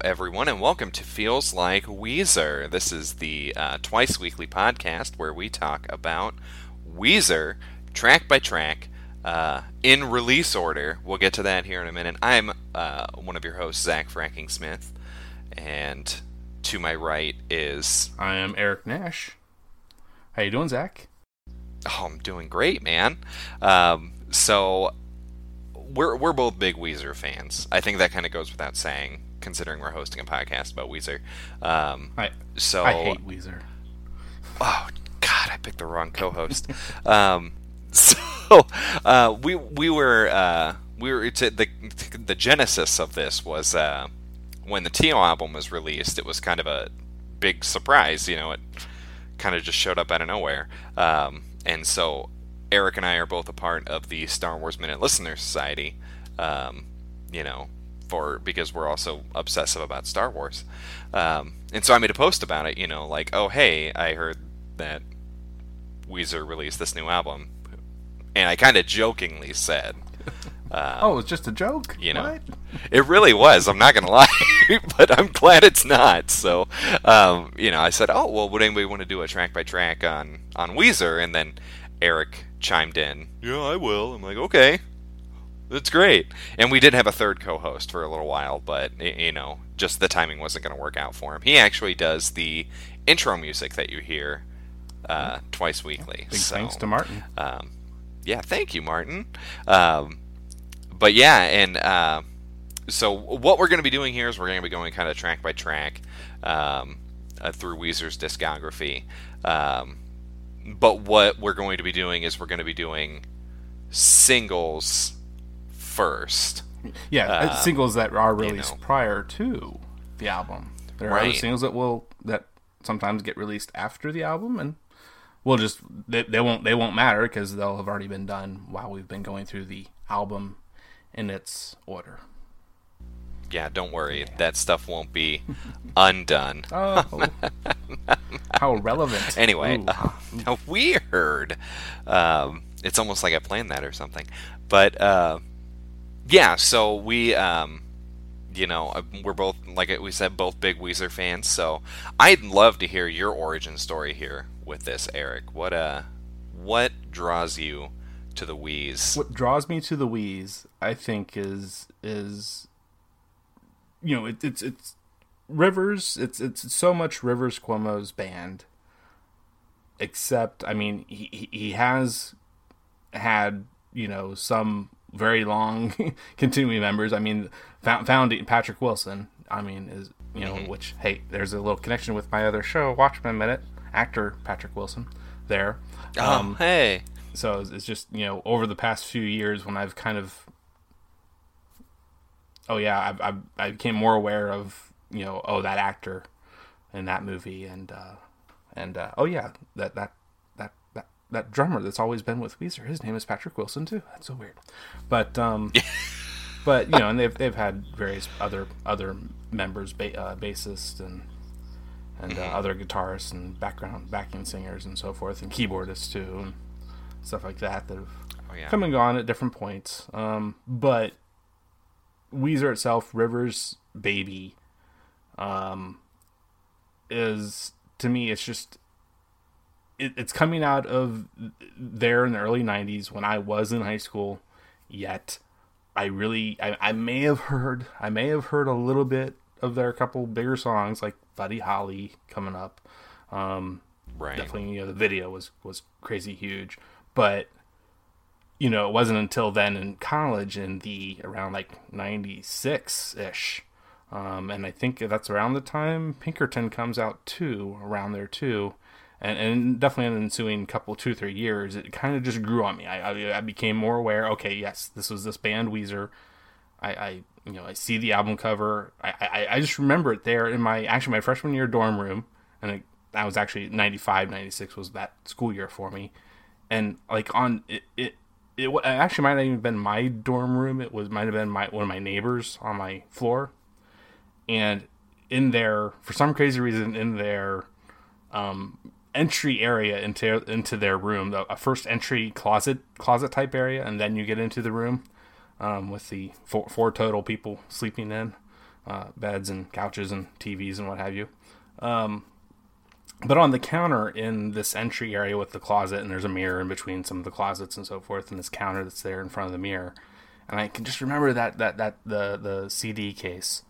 Hello, everyone, and welcome to Feels Like Weezer. This is the uh, twice weekly podcast where we talk about Weezer track by track uh, in release order. We'll get to that here in a minute. I'm uh, one of your hosts, Zach Fracking Smith, and to my right is I am Eric Nash. How you doing, Zach? Oh, I'm doing great, man. Um, so we're we're both big Weezer fans. I think that kind of goes without saying, considering we're hosting a podcast about Weezer. Um, I so I hate Weezer. Oh God, I picked the wrong co-host. um, so uh, we we were uh, we were to, the the genesis of this was uh, when the Teal album was released. It was kind of a big surprise. You know, it kind of just showed up out of nowhere. Um, and so Eric and I are both a part of the Star Wars Minute Listener Society. Um, you know, for because we're also obsessive about Star Wars. Um, and so I made a post about it. You know, like, oh hey, I heard that Weezer released this new album, and I kind of jokingly said. Um, oh, it's just a joke. You know, what? it really was. I'm not gonna lie, but I'm glad it's not. So, um, you know, I said, "Oh, well, would anybody want to do a track by track on on Weezer?" And then Eric chimed in, "Yeah, I will." I'm like, "Okay, that's great." And we did have a third co-host for a little while, but you know, just the timing wasn't going to work out for him. He actually does the intro music that you hear uh, twice weekly. Big so, thanks to Martin. um, yeah, thank you, Martin. Um, but yeah, and uh, so what we're going to be doing here is we're going to be going kind of track by track um, uh, through Weezer's discography. Um, but what we're going to be doing is we're going to be doing singles first. Yeah, uh, singles that are released know. prior to the album. There are other singles that will that sometimes get released after the album, and we'll just they, they won't they won't matter because they'll have already been done while we've been going through the album in its order. Yeah, don't worry, that stuff won't be undone. Oh, how relevant! Anyway, uh, weird. Um, it's almost like I planned that or something. But uh, yeah, so we, um, you know, uh, we're both like we said, both big Weezer fans. So I'd love to hear your origin story here with this, Eric. What uh, what draws you to the Weez? what draws me to the Wheeze, I think, is is you know it, it's it's Rivers. It's it's so much Rivers Cuomo's band. Except, I mean, he- he has had you know some very long continuing members. I mean, found, found Patrick Wilson. I mean, is you know which hey, there's a little connection with my other show, Watchmen Minute. Actor Patrick Wilson, there. Oh, hey, So it's, just you know over the past few years when I've kind of oh yeah I, I, I became more aware of you know oh that actor in that movie and uh, and uh, oh yeah that that that drummer that's always been with Weezer his name is Patrick Wilson too. That's so weird. But um but you know and they've they've had various other other members ba- uh, bassist and and uh, other guitarists and background backing singers and so forth and keyboardists too and stuff like that that have oh yeah, come and gone at different points. Um, but Weezer itself, Rivers Baby, um, is to me, it's just it, it's coming out of there in the early '90s when I was in high school. Yet, I really, I, I may have heard, I may have heard a little bit of their couple bigger songs like Buddy Holly coming up. Um, right. definitely you know the video was was crazy huge but you know it wasn't until then in college in the around like 96 ish um, and i think that's around the time pinkerton comes out too around there too and, and definitely in the ensuing couple two three years it kind of just grew on me I, I, I became more aware okay yes this was this band weezer I, I you know I see the album cover. I, I I just remember it there in my actually my freshman year dorm room, and it, that was actually 95, 96 was that school year for me, and like on it it it actually might not even been my dorm room. It was might have been my one of my neighbors on my floor, and in there for some crazy reason in their um, entry area into into their room, the, a first entry closet closet type area, and then you get into the room um, with the four, four total people sleeping in. uh, beds and couches and TVs and what have you. Um, but on the counter in this entry area with the closet, and there's a mirror in between some of the closets and so forth, and this counter that's there in front of the mirror, and I can just remember that that that the the CD case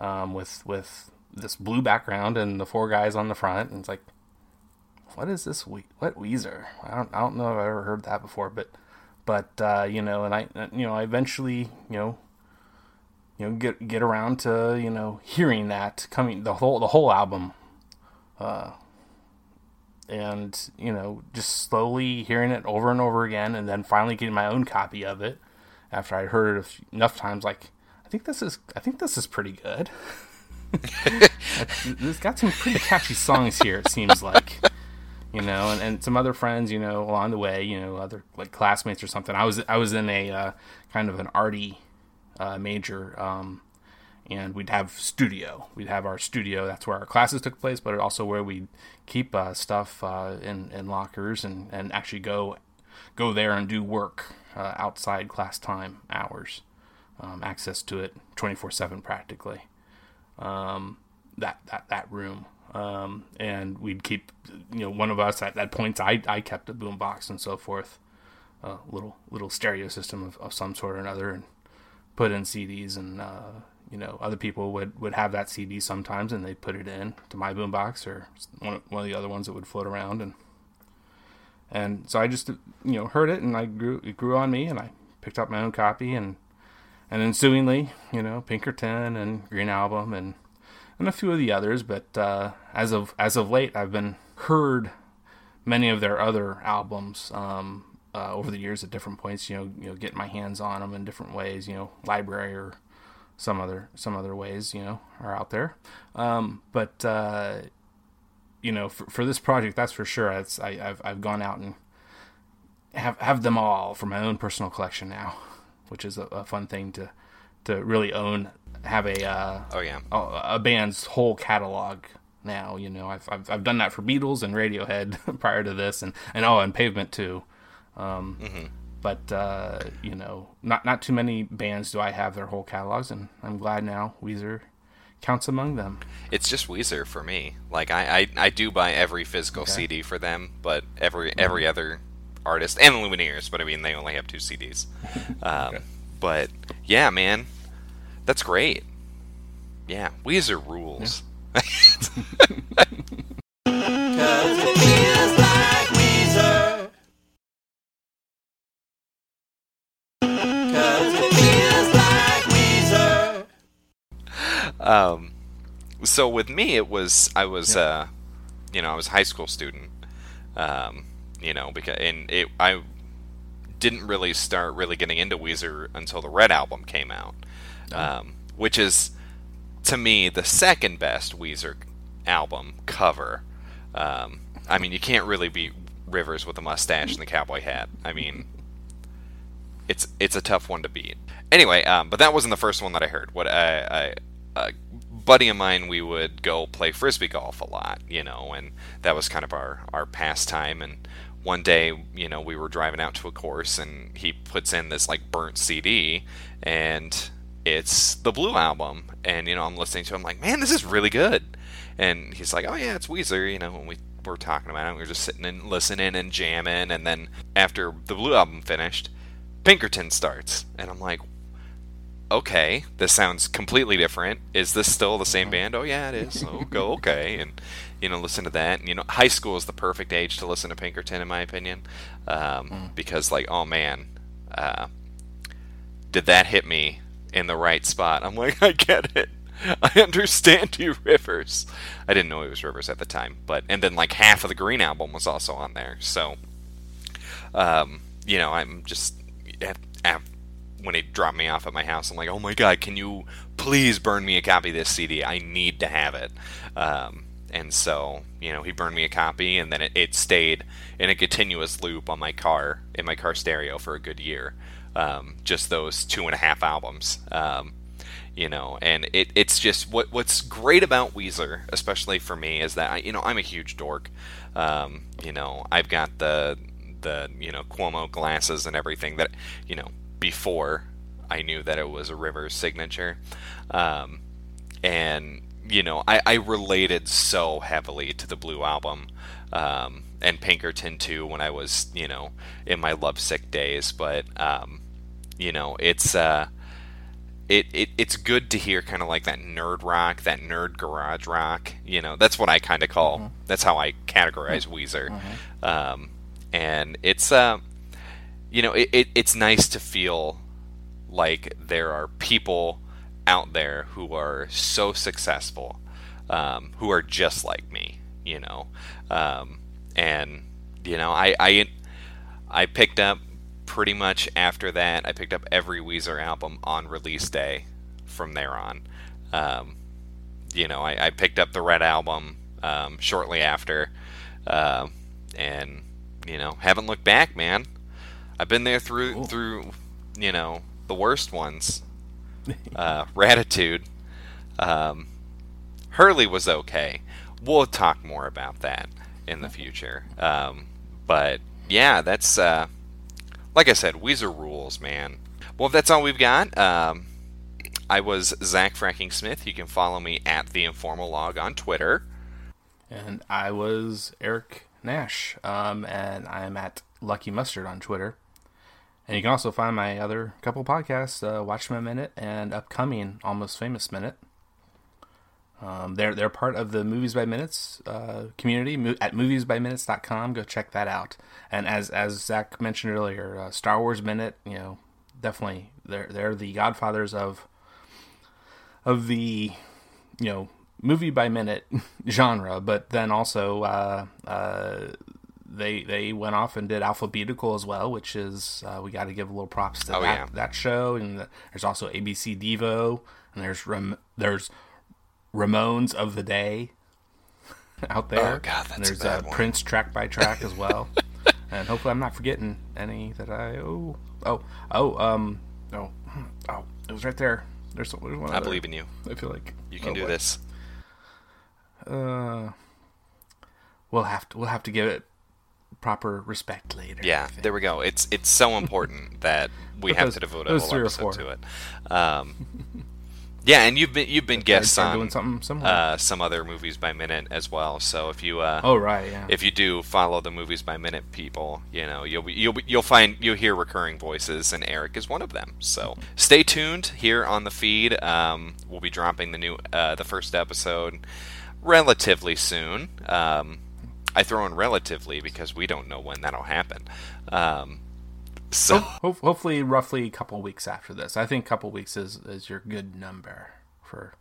um, with with this blue background and the four guys on the front, and it's like, what is this? We- what Weezer? I don't I don't know if I've ever heard that before, but but uh, you know, and I you know I eventually you know you know get get around to you know hearing that coming the whole the whole album uh, and you know just slowly hearing it over and over again and then finally getting my own copy of it after i heard it enough times like i think this is i think this is pretty good it's got some pretty catchy songs here it seems like you know and, and some other friends you know along the way you know other like classmates or something i was i was in a uh, kind of an arty uh, major um, and we'd have studio. We'd have our studio. That's where our classes took place, but also where we'd keep uh, stuff uh, in in lockers and, and actually go go there and do work uh, outside class time hours. Um, access to it twenty four seven practically. Um, that that that room. Um, and we'd keep, you know, one of us at that point, I, I kept a boombox and so forth, a little little stereo system of, of some sort or another, and put in CDs and uh, you know, other people would, would have that CD sometimes, and they put it in to my boombox or one, one of the other ones that would float around, and and so I just you know heard it, and I grew it grew on me, and I picked up my own copy, and and ensuingly, you know, Pinkerton and Green Album, and and a few of the others, but uh, as of as of late, I've been heard many of their other albums um, uh, over the years at different points. You know, you know, getting my hands on them in different ways. You know, library or some other some other ways you know are out there um, but uh, you know for, for this project that's for sure it's, I, have I've gone out and have have them all for my own personal collection now which is a, a fun thing to to really own have a uh, oh yeah a, a, band's whole catalog now you know I've, I've, I've done that for Beatles and Radiohead prior to this and and oh and Pavement too um, mm-hmm but uh, you know, not not too many bands do I have their whole catalogs, and I'm glad now Weezer counts among them. It's just Weezer for me. Like I, I, I do buy every physical okay. CD for them, but every mm-hmm. every other artist and Lumineers, but I mean they only have two CDs. Um, okay. But yeah, man, that's great. Yeah, Weezer rules. Yeah. Um, so with me, it was I was yeah. uh, you know I was a high school student. Um, you know because and it I didn't really start really getting into Weezer until the Red album came out, oh. um, which is to me the second best Weezer album cover. Um, I mean, you can't really beat Rivers with a mustache and the cowboy hat. I mean, it's it's a tough one to beat. Anyway, um, but that wasn't the first one that I heard. What I, I a buddy of mine, we would go play frisbee golf a lot, you know, and that was kind of our our pastime. And one day, you know, we were driving out to a course, and he puts in this like burnt CD, and it's the Blue album, and you know, I'm listening to, it, I'm like, man, this is really good. And he's like, oh yeah, it's Weezer, you know, when we were talking about it, we were just sitting and listening and jamming, and then after the Blue album finished Pinkerton starts, and I'm like, okay, this sounds completely different. Is this still the same mm-hmm. band? Oh yeah, it is. Oh, go okay, and you know, listen to that. And you know, high school is the perfect age to listen to Pinkerton, in my opinion, um, mm. because like, oh man, uh, did that hit me in the right spot? I'm like, I get it. I understand you, Rivers. I didn't know it was Rivers at the time, but and then like half of the Green album was also on there. So, um, you know, I'm just when he dropped me off at my house, I'm like, oh my god, can you please burn me a copy of this CD? I need to have it. Um, and so, you know, he burned me a copy, and then it, it, stayed in a continuous loop on my car, in my car stereo for a good year. Um, just those two and a half albums. Um, you know, and it, it's just what what's great about Weezer, especially for me, is that I, you know I'm a huge dork. Um, you know, I've got the the you know Cuomo glasses and everything that you know before I knew that it was a Rivers signature. Um, and you know, I, I related so heavily to the Blue album. Um, and Pinkerton too when I was, you know, in my lovesick days. But um, you know, it's uh, it, it it's good to hear kind of like that nerd rock, that nerd garage rock. You know, that's what I kind of call. Mm-hmm. That's how I categorize mm-hmm. Weezer. Mm-hmm. Um, and it's uh, you know, it, it it's nice to feel like there are people out there who are so successful, um, who are just like me. You know, um, and you know, I I I picked up pretty much after that. I picked up every Weezer album on release day from there on. Um, you know, I, I, picked up the Red album um, shortly after, uh, and you know, haven't looked back, man. I've been there through cool. through you know the worst ones. Uh, Raditude. Um, Hurley was okay. We'll talk more about that in the future. Um, but yeah, that's uh, like I said, Weezer rules, man. Well, if that's all we've got, um, I was Zach Fracking Smith. You can follow me at the Informal Log on Twitter. And I was Eric Nash, um, and I'm at Lucky Mustard on Twitter. And you can also find my other couple podcasts, uh, Watchmen Minute and upcoming Almost Famous Minute. Um, they're they're part of the Movies by Minutes uh, community mo- at moviesbyminutes.com. Go check that out. And as as Zach mentioned earlier, uh, Star Wars Minute, you know, definitely they're they're the godfathers of of the you know movie by minute genre. But then also uh, uh, they they went off and did alphabetical as well, which is uh, we got to give a little props to oh, that, yeah. that show. And the, there's also ABC Devo, and there's Rem, there's Ramones of the Day out there. Oh God, that's and there's a bad uh, Prince track by track as well. and hopefully, I'm not forgetting any that I oh oh oh um oh oh it was right there. There's, there's one. I other. believe in you. I feel like you can oh, do boy. this. Uh, we'll have to we'll have to give it proper respect later. Yeah, there we go. It's it's so important that we have to devote a whole episode to it. Um, yeah, and you've been you've been guests on doing something similar. Uh, some other movies by minute as well. So if you uh, oh right yeah if you do follow the movies by minute people, you know you'll be, you'll be, you'll find you'll hear recurring voices, and Eric is one of them. So stay tuned here on the feed. Um, we'll be dropping the new uh, the first episode relatively soon. Um, I throw in relatively because we don't know when that'll happen. Um, so Ho- hopefully, roughly a couple weeks after this. I think a couple weeks is is your good number for.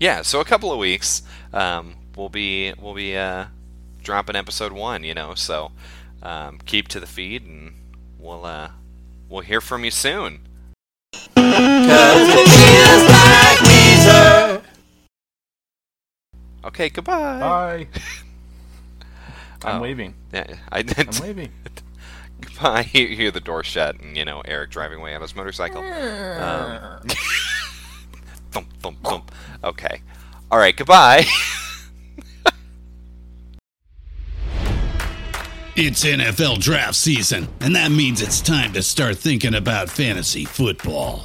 Yeah, so a couple of weeks, um, we'll be we'll be uh, dropping episode one. You know, so um, keep to the feed, and we'll uh, we'll hear from you soon. Okay, goodbye. Bye. I'm oh, waving. Yeah, I did. I'm waving. I hear the door shut and, you know, Eric driving away on his motorcycle. Um, thump, thump, thump. Okay. All right, goodbye. it's NFL draft season, and that means it's time to start thinking about fantasy football.